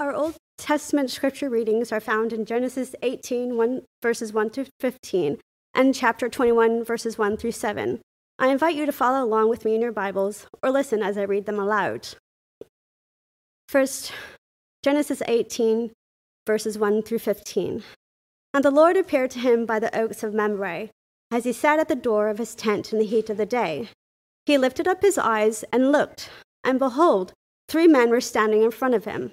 Our Old Testament scripture readings are found in Genesis 18, 1, verses 1 through 15, and chapter 21, verses 1 through 7. I invite you to follow along with me in your Bibles or listen as I read them aloud. First, Genesis 18, verses 1 through 15. And the Lord appeared to him by the oaks of Mamre, as he sat at the door of his tent in the heat of the day. He lifted up his eyes and looked, and behold, three men were standing in front of him.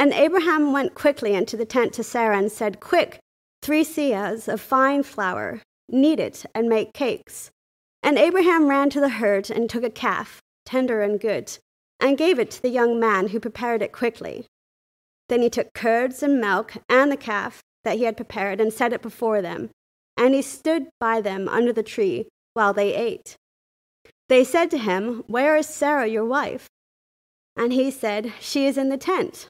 And Abraham went quickly into the tent to Sarah and said, Quick, three seahs of fine flour, knead it and make cakes. And Abraham ran to the herd and took a calf, tender and good, and gave it to the young man who prepared it quickly. Then he took curds and milk and the calf that he had prepared and set it before them, and he stood by them under the tree while they ate. They said to him, Where is Sarah, your wife? And he said, She is in the tent.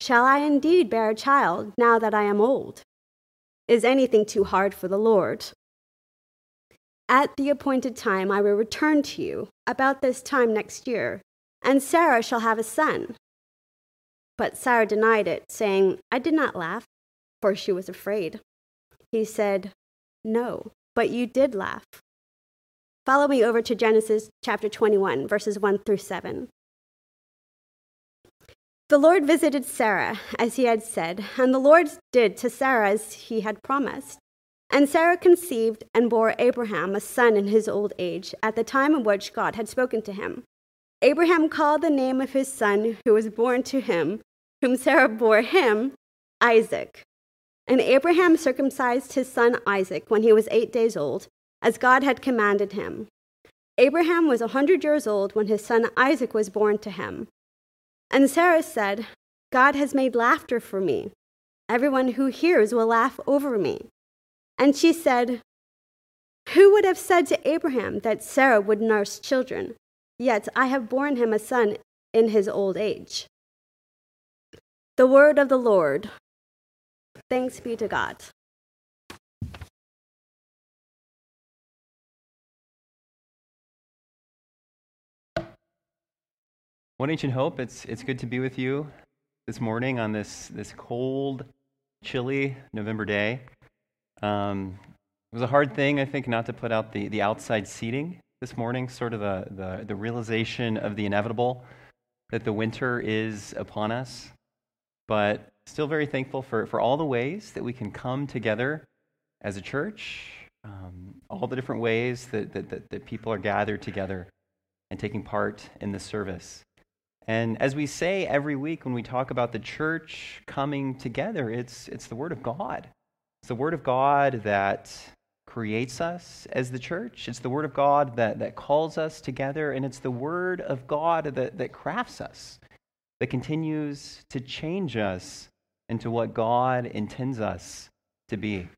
Shall I indeed bear a child now that I am old? Is anything too hard for the Lord? At the appointed time I will return to you about this time next year, and Sarah shall have a son. But Sarah denied it, saying, I did not laugh, for she was afraid. He said, No, but you did laugh. Follow me over to Genesis chapter 21, verses 1 through 7. The Lord visited Sarah, as he had said, and the Lord did to Sarah as he had promised. And Sarah conceived and bore Abraham a son in his old age, at the time in which God had spoken to him. Abraham called the name of his son who was born to him, whom Sarah bore him, Isaac. And Abraham circumcised his son Isaac when he was eight days old, as God had commanded him. Abraham was a hundred years old when his son Isaac was born to him. And Sarah said, God has made laughter for me. Everyone who hears will laugh over me. And she said, Who would have said to Abraham that Sarah would nurse children? Yet I have borne him a son in his old age. The word of the Lord. Thanks be to God. One Ancient Hope, it's, it's good to be with you this morning on this, this cold, chilly November day. Um, it was a hard thing, I think, not to put out the, the outside seating this morning, sort of the, the, the realization of the inevitable that the winter is upon us. But still very thankful for, for all the ways that we can come together as a church, um, all the different ways that, that, that, that people are gathered together and taking part in the service. And as we say every week when we talk about the church coming together, it's, it's the Word of God. It's the Word of God that creates us as the church. It's the Word of God that, that calls us together, and it's the Word of God that, that crafts us, that continues to change us into what God intends us to be.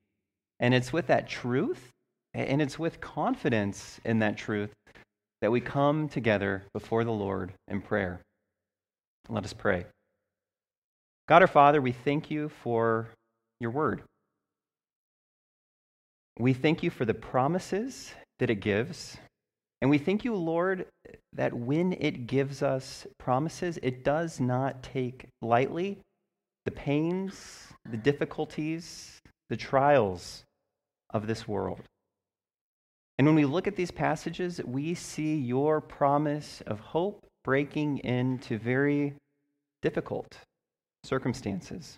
And it's with that truth, and it's with confidence in that truth, that we come together before the Lord in prayer. Let us pray. God our Father, we thank you for your word. We thank you for the promises that it gives. And we thank you, Lord, that when it gives us promises, it does not take lightly the pains, the difficulties, the trials of this world. And when we look at these passages, we see your promise of hope breaking into very difficult circumstances,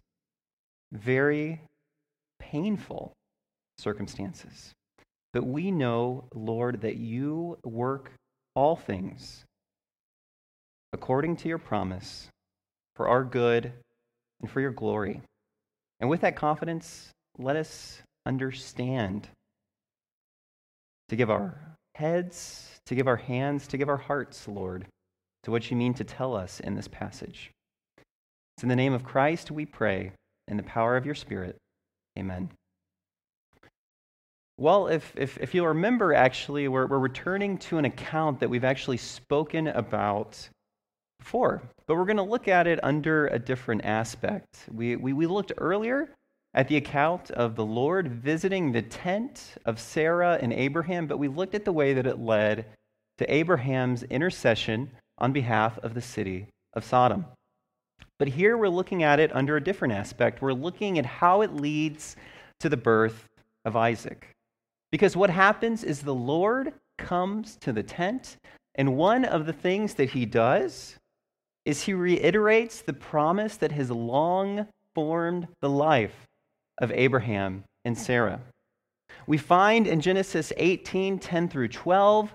very painful circumstances. But we know, Lord, that you work all things according to your promise for our good and for your glory. And with that confidence, let us understand to give our heads, to give our hands, to give our hearts, Lord, to what you mean to tell us in this passage. It's in the name of Christ we pray, in the power of your Spirit. Amen. Well, if, if, if you'll remember, actually, we're, we're returning to an account that we've actually spoken about before, but we're going to look at it under a different aspect. We, we, we looked earlier at the account of the Lord visiting the tent of Sarah and Abraham, but we looked at the way that it led to Abraham's intercession on behalf of the city of Sodom. But here we're looking at it under a different aspect. We're looking at how it leads to the birth of Isaac. Because what happens is the Lord comes to the tent, and one of the things that he does is he reiterates the promise that has long formed the life of Abraham and Sarah. We find in Genesis 18 10 through 12,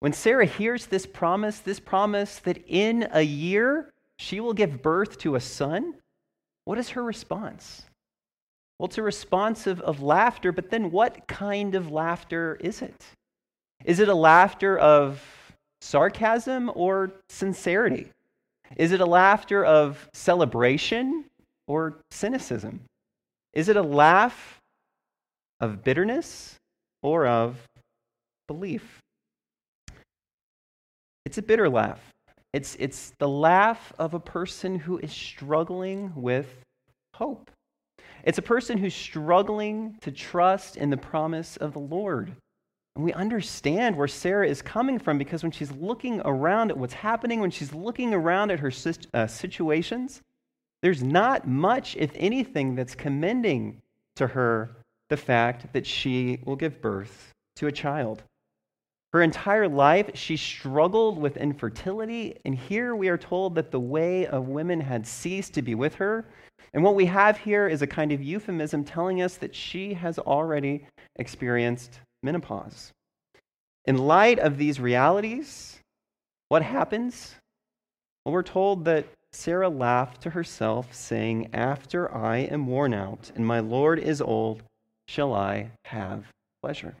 When Sarah hears this promise, this promise that in a year she will give birth to a son, what is her response? Well, it's a response of, of laughter, but then what kind of laughter is it? Is it a laughter of sarcasm or sincerity? Is it a laughter of celebration or cynicism? Is it a laugh of bitterness or of belief? It's a bitter laugh. It's, it's the laugh of a person who is struggling with hope. It's a person who's struggling to trust in the promise of the Lord. And we understand where Sarah is coming from because when she's looking around at what's happening, when she's looking around at her uh, situations, there's not much, if anything, that's commending to her the fact that she will give birth to a child. Her entire life, she struggled with infertility, and here we are told that the way of women had ceased to be with her. And what we have here is a kind of euphemism telling us that she has already experienced menopause. In light of these realities, what happens? Well, we're told that Sarah laughed to herself, saying, After I am worn out and my Lord is old, shall I have pleasure.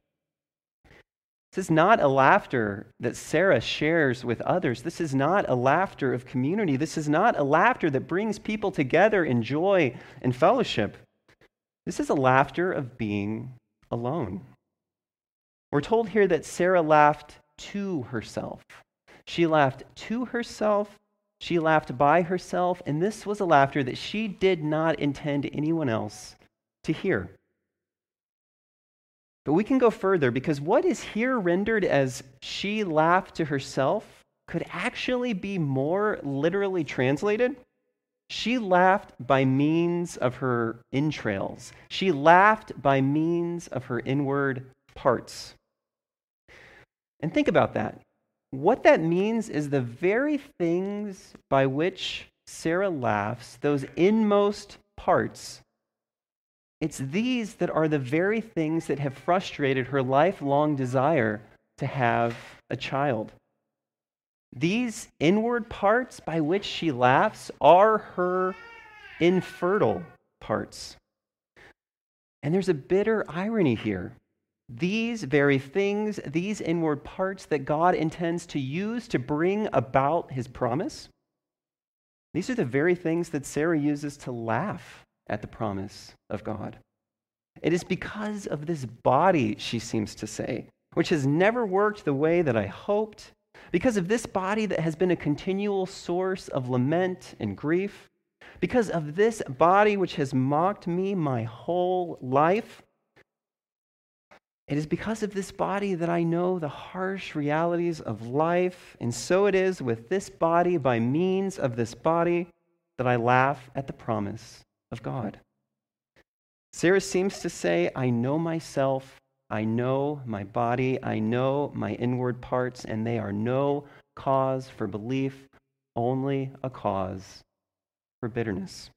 This is not a laughter that Sarah shares with others. This is not a laughter of community. This is not a laughter that brings people together in joy and fellowship. This is a laughter of being alone. We're told here that Sarah laughed to herself. She laughed to herself, she laughed by herself, and this was a laughter that she did not intend anyone else to hear. But we can go further because what is here rendered as she laughed to herself could actually be more literally translated. She laughed by means of her entrails. She laughed by means of her inward parts. And think about that. What that means is the very things by which Sarah laughs, those inmost parts, it's these that are the very things that have frustrated her lifelong desire to have a child. These inward parts by which she laughs are her infertile parts. And there's a bitter irony here. These very things, these inward parts that God intends to use to bring about his promise, these are the very things that Sarah uses to laugh at the promise of God. It is because of this body, she seems to say, which has never worked the way that I hoped, because of this body that has been a continual source of lament and grief, Because of this body which has mocked me my whole life, it is because of this body that I know the harsh realities of life, and so it is with this body, by means of this body, that I laugh at the promise of God. Sarah seems to say, I know myself, I know my body, I know my inward parts, and they are no cause for belief, only a cause for bitterness.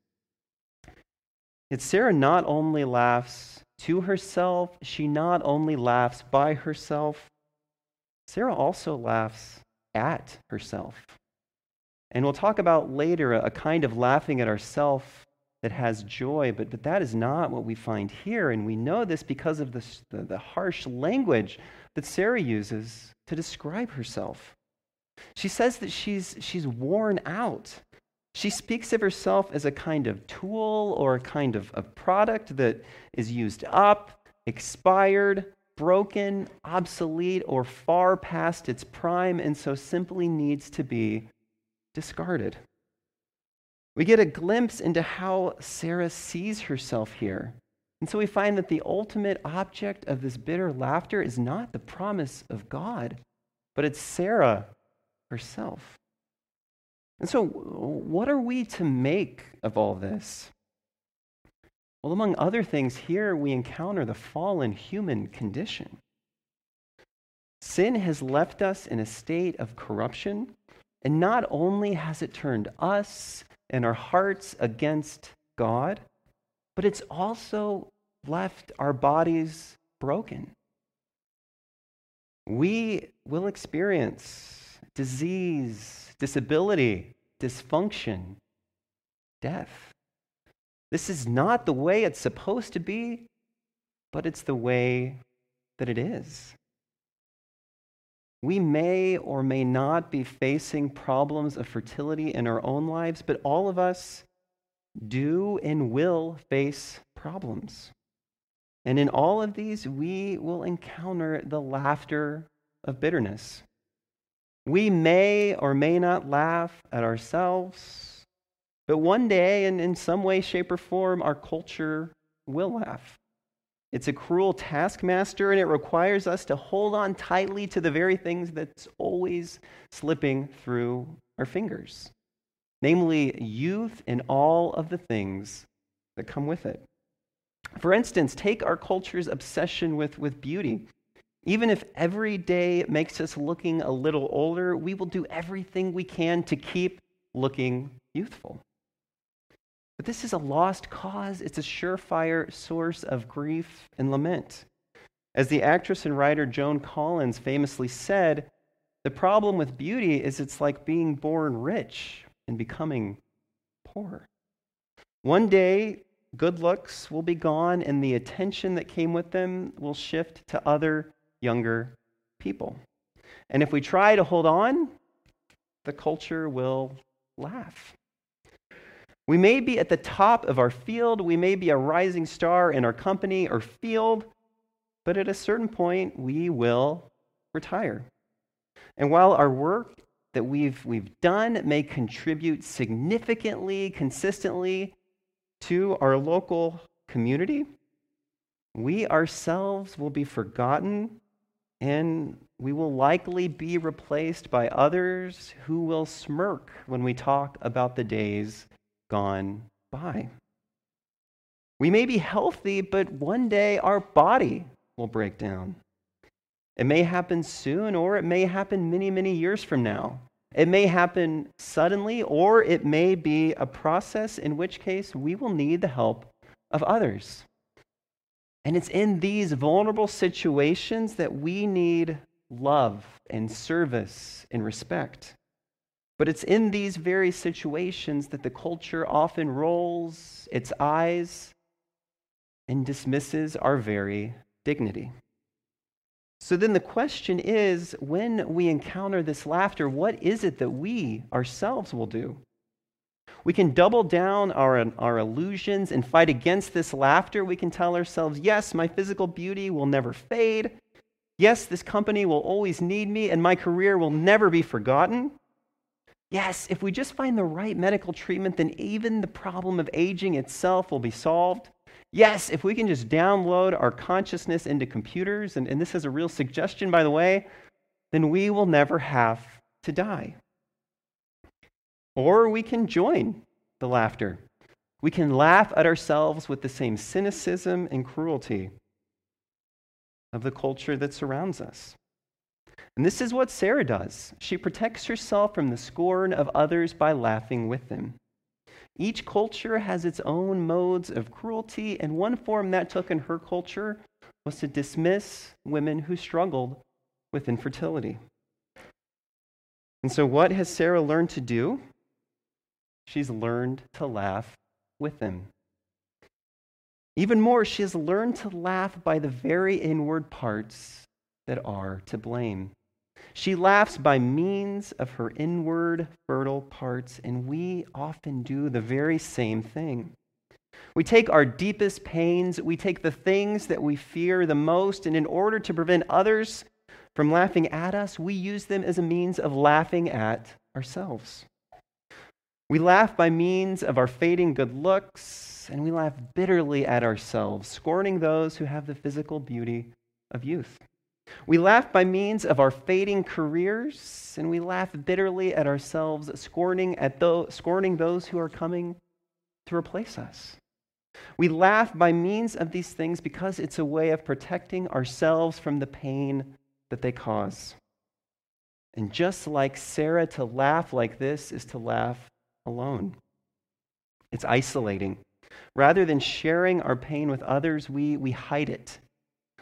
Yet Sarah not only laughs to herself, she not only laughs by herself, Sarah also laughs at herself. And we'll talk about later a, kind of laughing at ourselves that has joy, but, but that is not what we find here. And we know this because of the, the, the harsh language that Sarah uses to describe herself. She says that she's, she's worn out. She speaks of herself as a kind of tool or a kind of, of product that is used up, expired, broken, obsolete, or far past its prime, and so simply needs to be discarded. We get a glimpse into how Sarah sees herself here. And so we find that the ultimate object of this bitter laughter is not the promise of God, but it's Sarah herself. And so, what are we to make of all this? Well, among other things, here we encounter the fallen human condition. Sin has left us in a state of corruption, and not only has it turned us and our hearts against God, but it's also left our bodies broken. We will experience disease, disability, dysfunction, death. This is not the way it's supposed to be, but it's the way that it is. We may or may not be facing problems of fertility in our own lives, but all of us do and will face problems. And in all of these, we will encounter the laughter of bitterness. We may or may not laugh at ourselves, but one day, and in some way, shape, or form, our culture will laugh. It's a cruel taskmaster, and it requires us to hold on tightly to the very things that's always slipping through our fingers, namely youth and all of the things that come with it. For instance, take our culture's obsession with, with beauty. Even if every day makes us looking a little older, we will do everything we can to keep looking youthful. But this is a lost cause. It's a surefire source of grief and lament. As the actress and writer Joan Collins famously said, the problem with beauty is it's like being born rich and becoming poor. One day, good looks will be gone, and the attention that came with them will shift to other younger people. And if we try to hold on, the culture will laugh. We may be at the top of our field, we may be a rising star in our company or field, but at a certain point, we will retire. And while our work that we've, we've done may contribute significantly, consistently to our local community, we ourselves will be forgotten and we will likely be replaced by others who will smirk when we talk about the days gone by. We may be healthy, but one day our body will break down. It may happen soon, or it may happen many, many years from now. It may happen suddenly, or it may be a process in which case we will need the help of others. And it's in these vulnerable situations that we need love and service and respect. But it's in these very situations that the culture often rolls its eyes and dismisses our very dignity. So then the question is when we encounter this laughter, what is it that we ourselves will do? We can double down our, our illusions and fight against this laughter. We can tell ourselves, yes, my physical beauty will never fade. Yes, this company will always need me, and my career will never be forgotten. Yes, if we just find the right medical treatment, then even the problem of aging itself will be solved. Yes, if we can just download our consciousness into computers, and, and this is a real suggestion, by the way, then we will never have to die. Or we can join the laughter. We can laugh at ourselves with the same cynicism and cruelty of the culture that surrounds us. And this is what Sarah does. She protects herself from the scorn of others by laughing with them. Each culture has its own modes of cruelty, and one form that took in her culture was to dismiss women who struggled with infertility. And so, what has Sarah learned to do? She's learned to laugh with them. Even more, she has learned to laugh by the very inward parts that are to blame. She laughs by means of her inward fertile parts, and we often do the very same thing. We take our deepest pains, we take the things that we fear the most, and in order to prevent others from laughing at us, we use them as a means of laughing at ourselves. We laugh by means of our fading good looks, and we laugh bitterly at ourselves, scorning those who have the physical beauty of youth. We laugh by means of our fading careers, and we laugh bitterly at ourselves, scorning, at those, scorning those who are coming to replace us. We laugh by means of these things because it's a way of protecting ourselves from the pain that they cause. And just like Sarah, to laugh like this is to laugh alone. It's isolating. Rather than sharing our pain with others, we, we hide it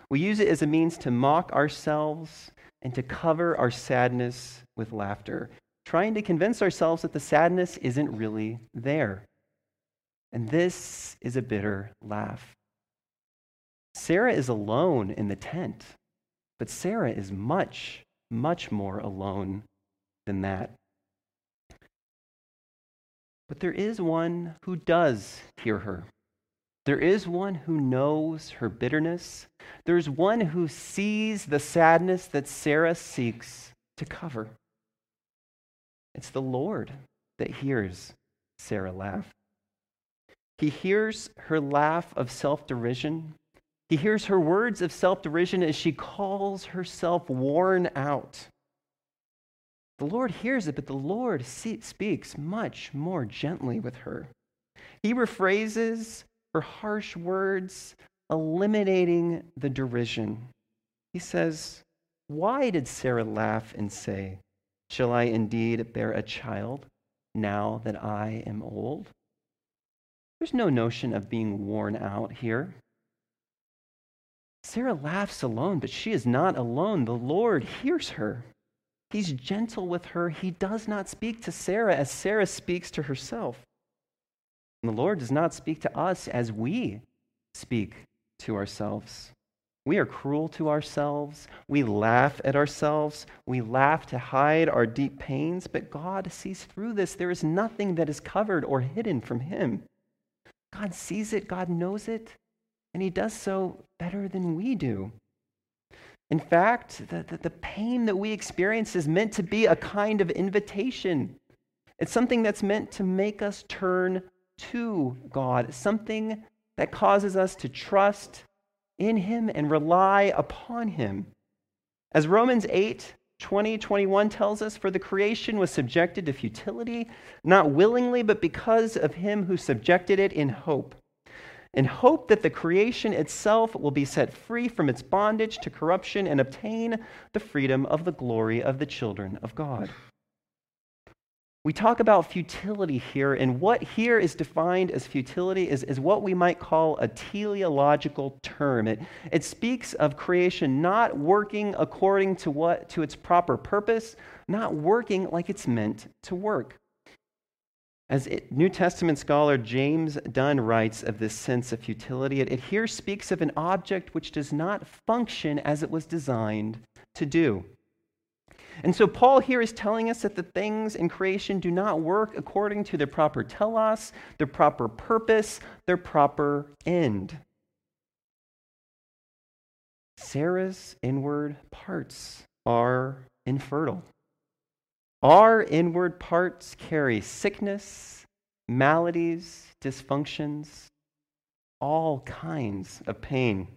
we use it as a means to mock ourselves and to cover our sadness with laughter, trying to convince ourselves that the sadness isn't really there. And this is a bitter laugh. Sarah is alone in the tent, but Sarah is much, much more alone than that. But there is one who does hear her. There is one who knows her bitterness. There's one who sees the sadness that Sarah seeks to cover. It's the Lord that hears Sarah laugh. He hears her laugh of self derision. He hears her words of self derision as she calls herself worn out. The Lord hears it, but the Lord speaks much more gently with her. He rephrases her harsh words, eliminating the derision. He says, Why did Sarah laugh and say, Shall I indeed bear a child now that I am old? There's no notion of being worn out here. Sarah laughs alone, but she is not alone. The Lord hears her. He's gentle with her. He does not speak to Sarah as Sarah speaks to herself. And the Lord does not speak to us as we speak to ourselves. We are cruel to ourselves. We laugh at ourselves. We laugh to hide our deep pains, but God sees through this. There is nothing that is covered or hidden from Him. God sees it, God knows it, and He does so better than we do. In fact, the, the, the pain that we experience is meant to be a kind of invitation. It's something that's meant to make us turn to God, something that causes us to trust in Him and rely upon Him. As Romans 8 20, 21 tells us, For the creation was subjected to futility, not willingly, but because of Him who subjected it in hope. In hope that the creation itself will be set free from its bondage to corruption and obtain the freedom of the glory of the children of God. We talk about futility here, and what here is defined as futility is, is what we might call a teleological term. It, it speaks of creation not working according to, what, to its proper purpose, not working like it's meant to work. As it, New Testament scholar James Dunn writes of this sense of futility, it, it here speaks of an object which does not function as it was designed to do. And so Paul here is telling us that the things in creation do not work according to their proper telos, their proper purpose, their proper end. Sarah's inward parts are infertile. Our inward parts carry sickness, maladies, dysfunctions, all kinds of pain.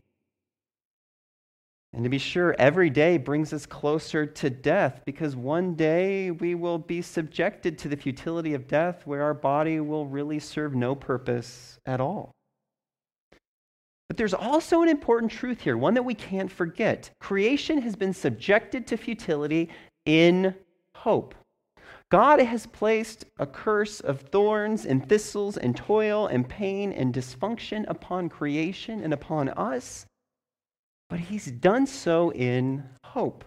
And to be sure, every day brings us closer to death because one day we will be subjected to the futility of death where our body will really serve no purpose at all. But there's also an important truth here, one that we can't forget. Creation has been subjected to futility in hope. God has placed a curse of thorns and thistles and toil and pain and dysfunction upon creation and upon us, but He's done so in hope.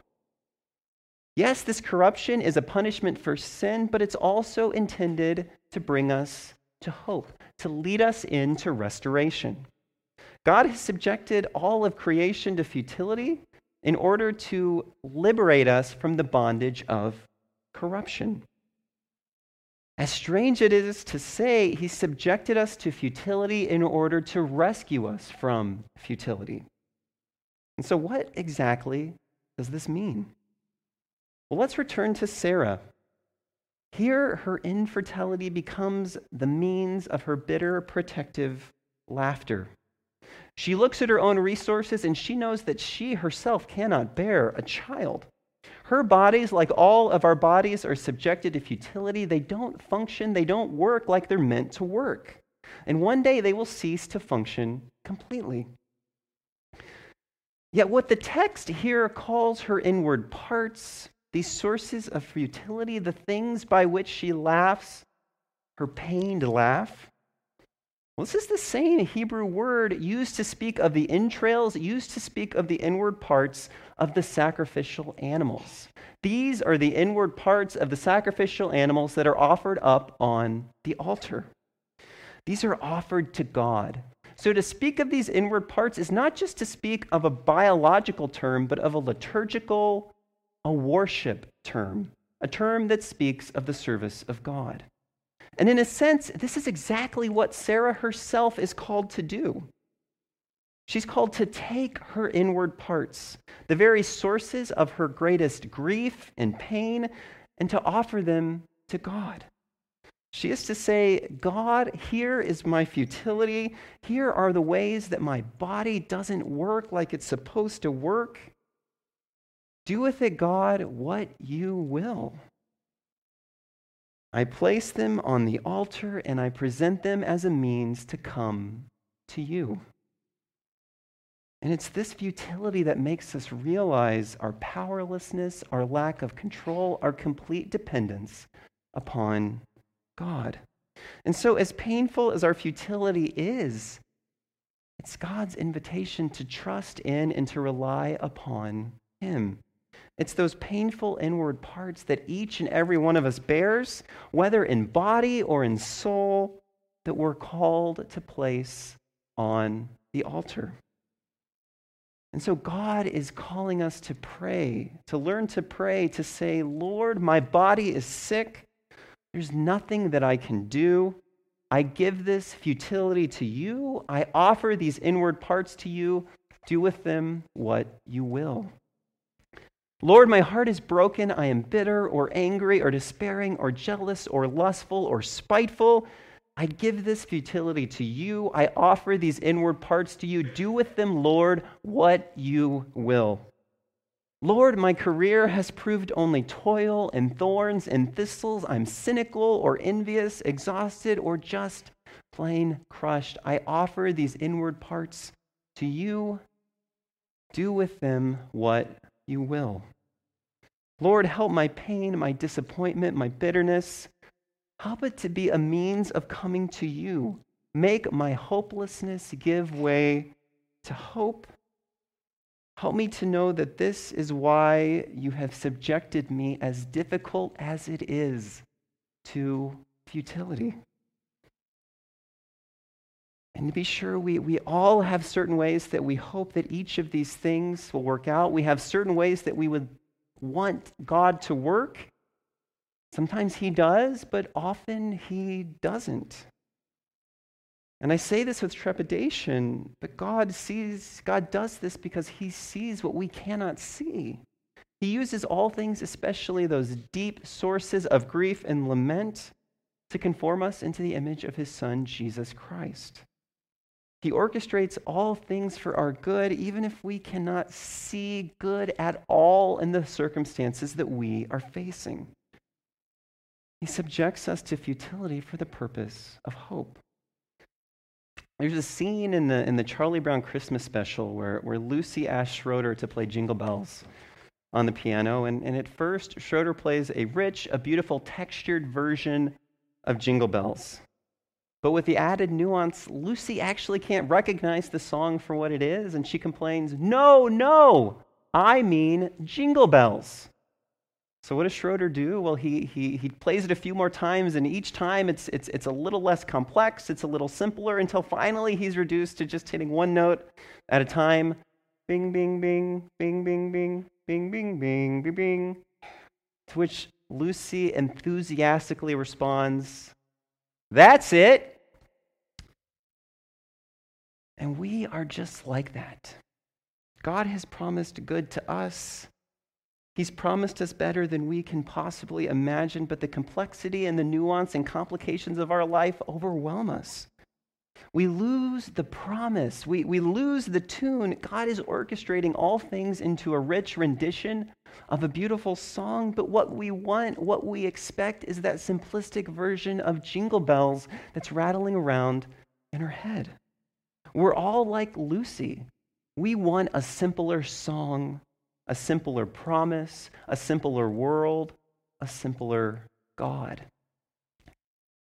Yes, this corruption is a punishment for sin, but it's also intended to bring us to hope, to lead us into restoration. God has subjected all of creation to futility in order to liberate us from the bondage of corruption. As strange it is to say, he subjected us to futility in order to rescue us from futility. And so, what exactly does this mean? Well, let's return to Sarah. Here, her infertility becomes the means of her bitter protective laughter. She looks at her own resources and she knows that she herself cannot bear a child. Her bodies, like all of our bodies, are subjected to futility. They don't function, they don't work like they're meant to work. And one day they will cease to function completely. Yet, what the text here calls her inward parts, these sources of futility, the things by which she laughs, her pained laugh, well, this is the same Hebrew word used to speak of the entrails, used to speak of the inward parts of the sacrificial animals. These are the inward parts of the sacrificial animals that are offered up on the altar. These are offered to God. So, to speak of these inward parts is not just to speak of a biological term, but of a liturgical, a worship term, a term that speaks of the service of God. And in a sense, this is exactly what Sarah herself is called to do. She's called to take her inward parts, the very sources of her greatest grief and pain, and to offer them to God. She is to say, God, here is my futility. Here are the ways that my body doesn't work like it's supposed to work. Do with it, God, what you will. I place them on the altar and I present them as a means to come to you. And it's this futility that makes us realize our powerlessness, our lack of control, our complete dependence upon God. And so, as painful as our futility is, it's God's invitation to trust in and to rely upon Him. It's those painful inward parts that each and every one of us bears, whether in body or in soul, that we're called to place on the altar. And so God is calling us to pray, to learn to pray, to say, Lord, my body is sick. There's nothing that I can do. I give this futility to you. I offer these inward parts to you. Do with them what you will. Lord, my heart is broken. I am bitter or angry or despairing or jealous or lustful or spiteful. I give this futility to you. I offer these inward parts to you. Do with them, Lord, what you will. Lord, my career has proved only toil and thorns and thistles. I'm cynical or envious, exhausted, or just plain crushed. I offer these inward parts to you. Do with them what you will. Lord, help my pain, my disappointment, my bitterness. Help it to be a means of coming to you. Make my hopelessness give way to hope. Help me to know that this is why you have subjected me, as difficult as it is, to futility. And to be sure, we, we all have certain ways that we hope that each of these things will work out. We have certain ways that we would want God to work. Sometimes He does, but often He doesn't. And I say this with trepidation, but God sees, God does this because He sees what we cannot see. He uses all things, especially those deep sources of grief and lament, to conform us into the image of his Son, Jesus Christ. He orchestrates all things for our good, even if we cannot see good at all in the circumstances that we are facing. He subjects us to futility for the purpose of hope. There's a scene in the, in the Charlie Brown Christmas special where, where Lucy asks Schroeder to play Jingle Bells on the piano. And, and at first, Schroeder plays a rich, a beautiful, textured version of Jingle Bells. But with the added nuance, Lucy actually can't recognize the song for what it is, and she complains, No, no, I mean Jingle Bells. So what does Schroeder do? Well, he, he, he plays it a few more times, and each time it's, it's, it's a little less complex, it's a little simpler, until finally he's reduced to just hitting one note at a time. Bing, bing, bing, bing, bing, bing, bing, bing, bing, bing, bing. To which Lucy enthusiastically responds, That's it. And we are just like that. God has promised good to us. He's promised us better than we can possibly imagine, but the complexity and the nuance and complications of our life overwhelm us. We lose the promise. We, we lose the tune. God is orchestrating all things into a rich rendition of a beautiful song, but what we want, what we expect, is that simplistic version of jingle bells that's rattling around in our head. We're all like Lucy. We want a simpler song a simpler promise, a simpler world, a simpler God.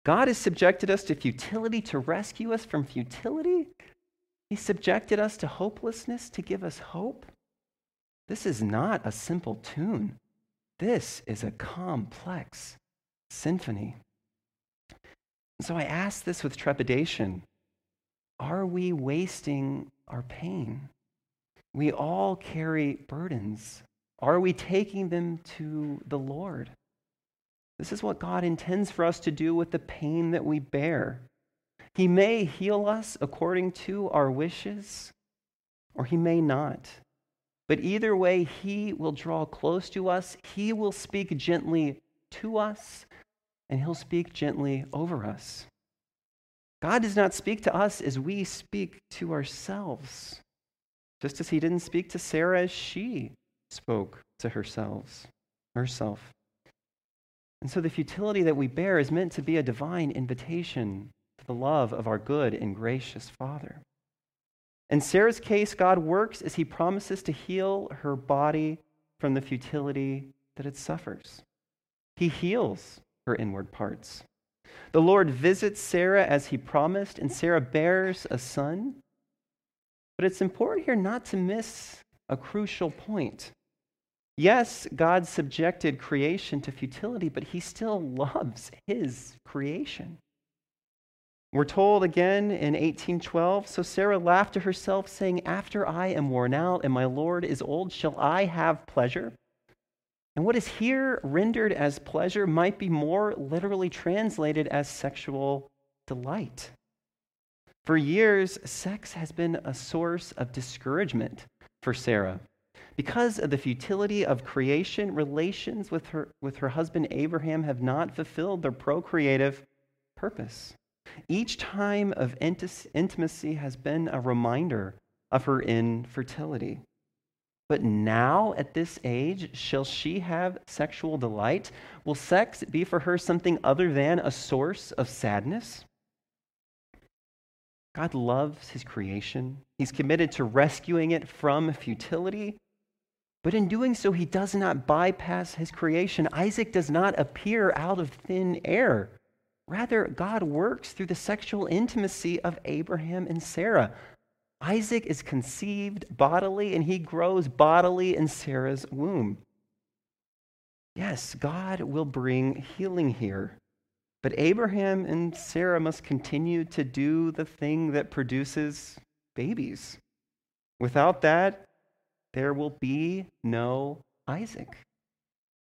God has subjected us to futility to rescue us from futility. He subjected us to hopelessness to give us hope. This is not a simple tune. This is a complex symphony. So I ask this with trepidation Are we wasting our pain? We all carry burdens. Are we taking them to the Lord? This is what God intends for us to do with the pain that we bear. He may heal us according to our wishes, or He may not. But either way, He will draw close to us, He will speak gently to us, and He'll speak gently over us. God does not speak to us as we speak to ourselves just as he didn't speak to Sarah as she spoke to herself. herself. And so the futility that we bear is meant to be a divine invitation to the love of our good and gracious Father. In Sarah's case, God works as he promises to heal her body from the futility that it suffers. He heals her inward parts. The Lord visits Sarah as he promised, and Sarah bears a son but it's important here not to miss a crucial point. Yes, God subjected creation to futility, but he still loves his creation. We're told again in 1812 So Sarah laughed to herself, saying, After I am worn out and my Lord is old, shall I have pleasure? And what is here rendered as pleasure might be more literally translated as sexual delight. For years, sex has been a source of discouragement for Sarah. Because of the futility of creation, relations with her, with her husband Abraham have not fulfilled their procreative purpose. Each time of intimacy has been a reminder of her infertility. But now, at this age, shall she have sexual delight? Will sex be for her something other than a source of sadness? God loves his creation. He's committed to rescuing it from futility. But in doing so, he does not bypass his creation. Isaac does not appear out of thin air. Rather, God works through the sexual intimacy of Abraham and Sarah. Isaac is conceived bodily and he grows bodily in Sarah's womb. Yes, God will bring healing here. But Abraham and Sarah must continue to do the thing that produces babies. Without that, there will be no Isaac.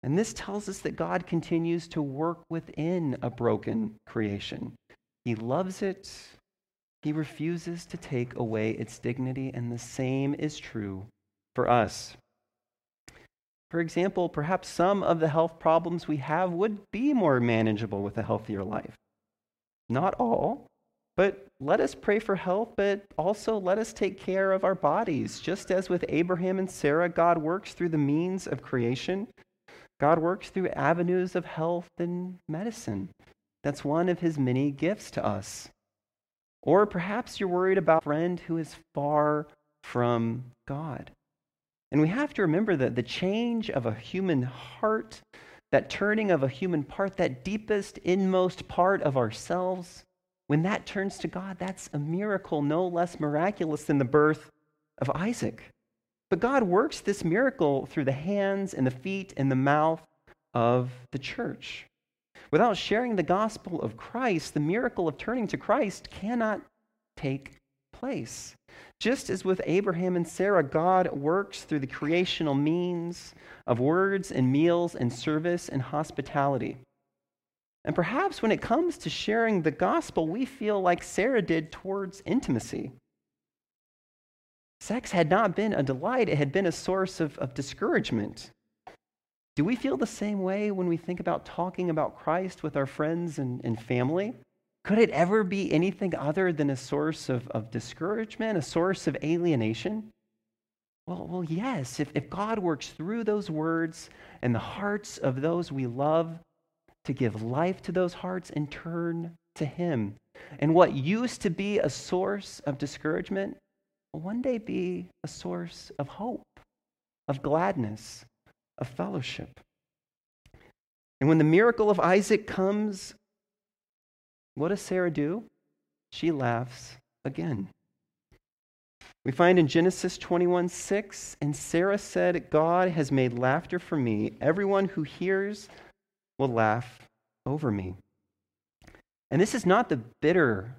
And this tells us that God continues to work within a broken creation. He loves it, He refuses to take away its dignity, and the same is true for us. For example, perhaps some of the health problems we have would be more manageable with a healthier life. Not all, but let us pray for health, but also let us take care of our bodies. Just as with Abraham and Sarah, God works through the means of creation, God works through avenues of health and medicine. That's one of his many gifts to us. Or perhaps you're worried about a friend who is far from God. And we have to remember that the change of a human heart, that turning of a human part, that deepest, inmost part of ourselves, when that turns to God, that's a miracle no less miraculous than the birth of Isaac. But God works this miracle through the hands and the feet and the mouth of the church. Without sharing the gospel of Christ, the miracle of turning to Christ cannot take place. Just as with Abraham and Sarah, God works through the creational means of words and meals and service and hospitality. And perhaps when it comes to sharing the gospel, we feel like Sarah did towards intimacy. Sex had not been a delight, it had been a source of, of discouragement. Do we feel the same way when we think about talking about Christ with our friends and, and family? Could it ever be anything other than a source of, of discouragement, a source of alienation? Well, well, yes. If, if God works through those words and the hearts of those we love to give life to those hearts and turn to Him. And what used to be a source of discouragement will one day be a source of hope, of gladness, of fellowship. And when the miracle of Isaac comes, what does Sarah do? She laughs again. We find in Genesis 21 6, and Sarah said, God has made laughter for me. Everyone who hears will laugh over me. And this is not the bitter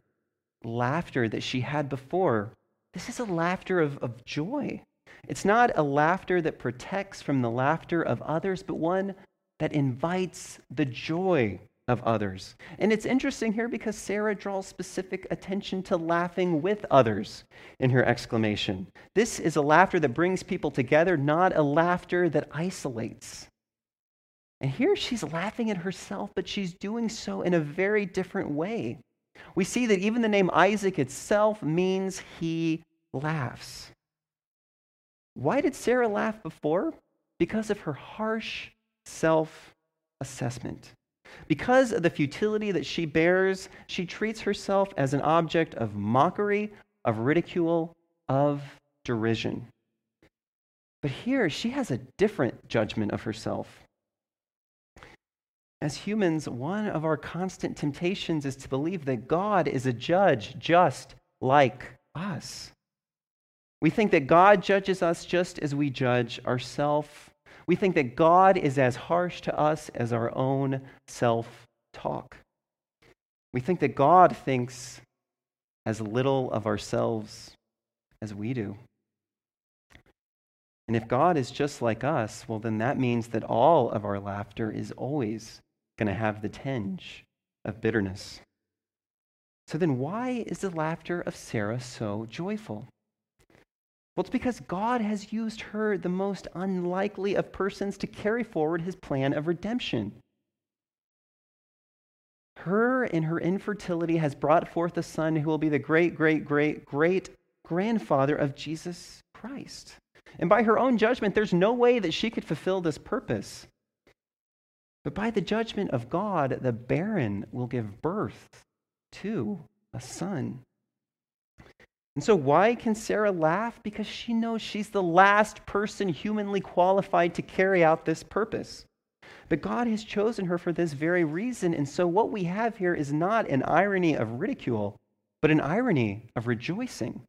laughter that she had before. This is a laughter of, of joy. It's not a laughter that protects from the laughter of others, but one that invites the joy of others. And it's interesting here because Sarah draws specific attention to laughing with others in her exclamation. This is a laughter that brings people together, not a laughter that isolates. And here she's laughing at herself, but she's doing so in a very different way. We see that even the name Isaac itself means he laughs. Why did Sarah laugh before? Because of her harsh self assessment. Because of the futility that she bears, she treats herself as an object of mockery, of ridicule, of derision. But here, she has a different judgment of herself. As humans, one of our constant temptations is to believe that God is a judge just like us. We think that God judges us just as we judge ourselves we think that God is as harsh to us as our own self talk. We think that God thinks as little of ourselves as we do. And if God is just like us, well, then that means that all of our laughter is always going to have the tinge of bitterness. So then, why is the laughter of Sarah so joyful? Well, it's because God has used her, the most unlikely of persons, to carry forward his plan of redemption. Her in her infertility has brought forth a son who will be the great, great, great, great grandfather of Jesus Christ. And by her own judgment, there's no way that she could fulfill this purpose. But by the judgment of God, the barren will give birth to a son. And so, why can Sarah laugh? Because she knows she's the last person humanly qualified to carry out this purpose. But God has chosen her for this very reason. And so, what we have here is not an irony of ridicule, but an irony of rejoicing.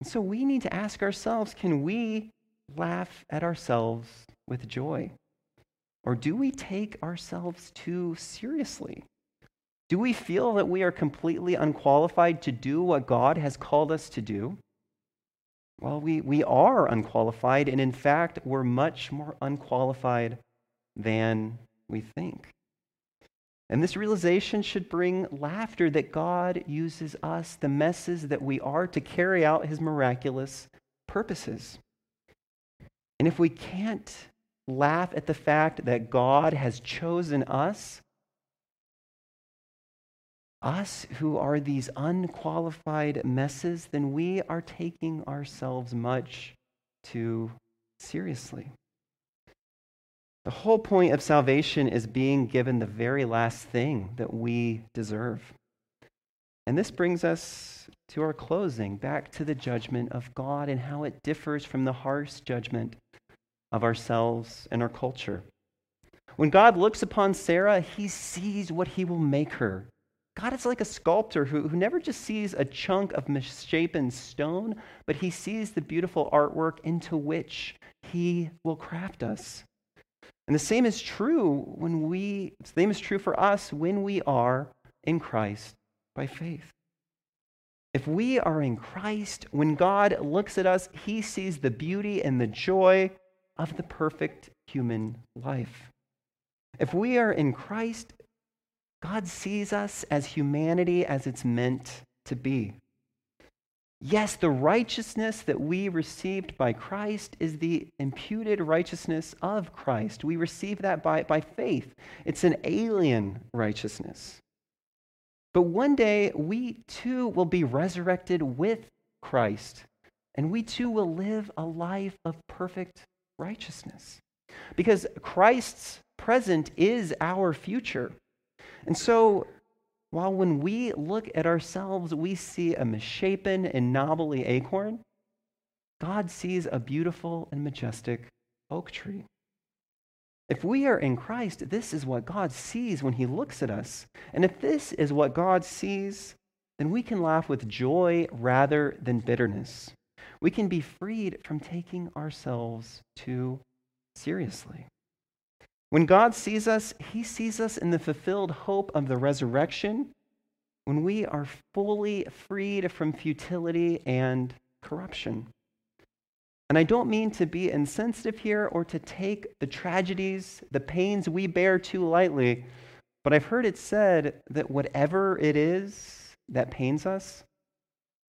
And so, we need to ask ourselves can we laugh at ourselves with joy? Or do we take ourselves too seriously? Do we feel that we are completely unqualified to do what God has called us to do? Well, we, we are unqualified, and in fact, we're much more unqualified than we think. And this realization should bring laughter that God uses us, the messes that we are, to carry out his miraculous purposes. And if we can't laugh at the fact that God has chosen us, us who are these unqualified messes, then we are taking ourselves much too seriously. The whole point of salvation is being given the very last thing that we deserve. And this brings us to our closing, back to the judgment of God and how it differs from the harsh judgment of ourselves and our culture. When God looks upon Sarah, he sees what he will make her. God is like a sculptor who, who never just sees a chunk of misshapen stone, but he sees the beautiful artwork into which he will craft us. And the same is true when we, the same is true for us when we are in Christ by faith. If we are in Christ, when God looks at us, he sees the beauty and the joy of the perfect human life. If we are in Christ, God sees us as humanity as it's meant to be. Yes, the righteousness that we received by Christ is the imputed righteousness of Christ. We receive that by, by faith. It's an alien righteousness. But one day, we too will be resurrected with Christ, and we too will live a life of perfect righteousness. Because Christ's present is our future. And so, while when we look at ourselves, we see a misshapen and knobbly acorn, God sees a beautiful and majestic oak tree. If we are in Christ, this is what God sees when He looks at us. And if this is what God sees, then we can laugh with joy rather than bitterness. We can be freed from taking ourselves too seriously. When God sees us, He sees us in the fulfilled hope of the resurrection when we are fully freed from futility and corruption. And I don't mean to be insensitive here or to take the tragedies, the pains we bear too lightly, but I've heard it said that whatever it is that pains us,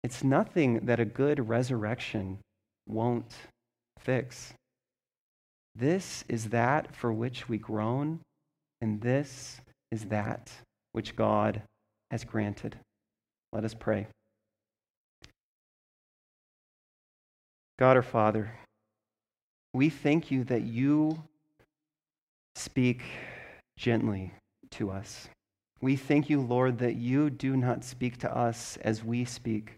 it's nothing that a good resurrection won't fix. This is that for which we groan, and this is that which God has granted. Let us pray. God our Father, we thank you that you speak gently to us. We thank you, Lord, that you do not speak to us as we speak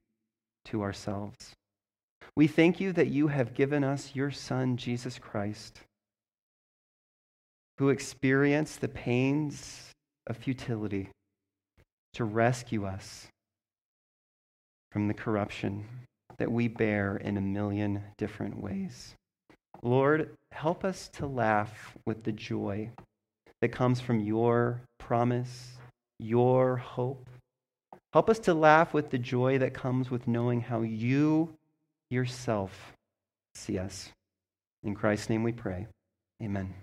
to ourselves. We thank you that you have given us your Son, Jesus Christ, who experienced the pains of futility to rescue us from the corruption that we bear in a million different ways. Lord, help us to laugh with the joy that comes from your promise, your hope. Help us to laugh with the joy that comes with knowing how you yourself see us. In Christ's name we pray. Amen.